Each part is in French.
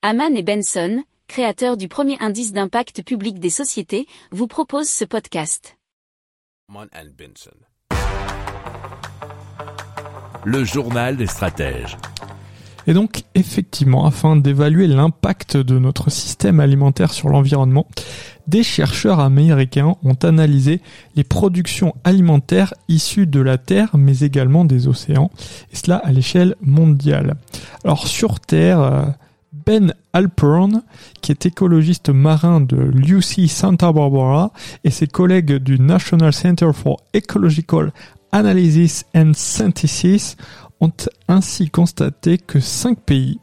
Haman et Benson, créateurs du premier indice d'impact public des sociétés, vous proposent ce podcast. Le journal des stratèges. Et donc, effectivement, afin d'évaluer l'impact de notre système alimentaire sur l'environnement, des chercheurs américains ont analysé les productions alimentaires issues de la Terre, mais également des océans, et cela à l'échelle mondiale. Alors, sur Terre, euh, ben Alpern, qui est écologiste marin de l'UC Santa Barbara, et ses collègues du National Center for Ecological Analysis and Synthesis ont ainsi constaté que cinq pays,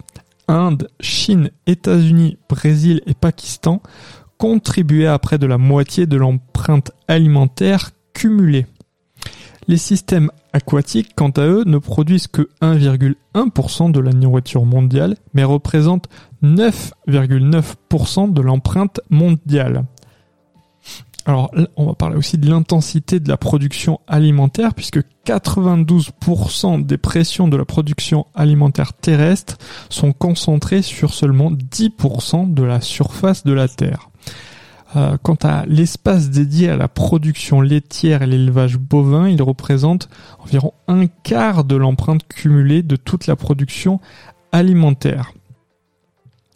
Inde, Chine, États-Unis, Brésil et Pakistan, contribuaient à près de la moitié de l'empreinte alimentaire cumulée. Les systèmes aquatiques, quant à eux, ne produisent que 1,1% de la nourriture mondiale, mais représentent 9,9% de l'empreinte mondiale. Alors, on va parler aussi de l'intensité de la production alimentaire, puisque 92% des pressions de la production alimentaire terrestre sont concentrées sur seulement 10% de la surface de la Terre. Euh, quant à l'espace dédié à la production laitière et l'élevage bovin, il représente environ un quart de l'empreinte cumulée de toute la production alimentaire.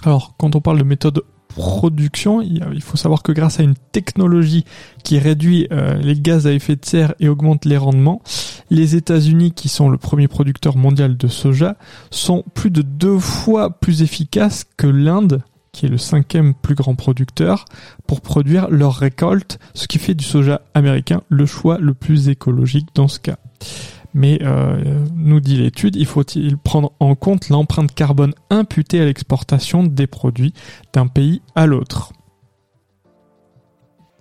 Alors, quand on parle de méthode production, il faut savoir que grâce à une technologie qui réduit euh, les gaz à effet de serre et augmente les rendements, les États-Unis, qui sont le premier producteur mondial de soja, sont plus de deux fois plus efficaces que l'Inde qui est le cinquième plus grand producteur, pour produire leur récolte, ce qui fait du soja américain le choix le plus écologique dans ce cas. Mais, euh, nous dit l'étude, il faut-il prendre en compte l'empreinte carbone imputée à l'exportation des produits d'un pays à l'autre?